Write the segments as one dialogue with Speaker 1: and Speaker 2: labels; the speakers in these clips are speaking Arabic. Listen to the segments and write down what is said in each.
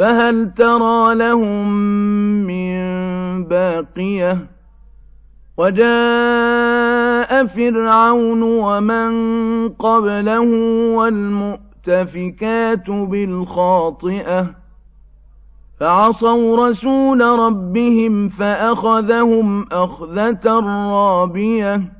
Speaker 1: فهل ترى لهم من باقية؟ وجاء فرعون ومن قبله والمؤتفكات بالخاطئة فعصوا رسول ربهم فأخذهم أخذة رابية.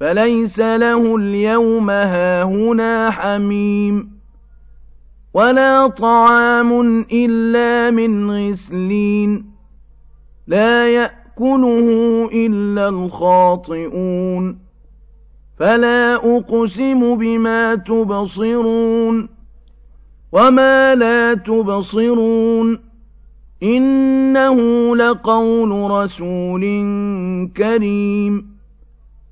Speaker 1: فليس له اليوم هاهنا حميم ولا طعام إلا من غسلين لا يأكله إلا الخاطئون فلا أقسم بما تبصرون وما لا تبصرون إنه لقول رسول كريم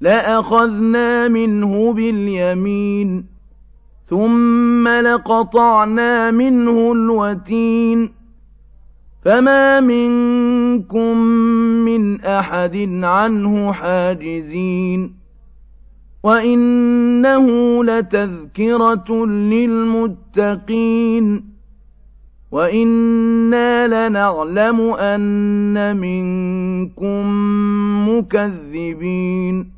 Speaker 1: لأخذنا منه باليمين ثم لقطعنا منه الوتين فما منكم من أحد عنه حاجزين وإنه لتذكرة للمتقين وإنا لنعلم أن منكم مكذبين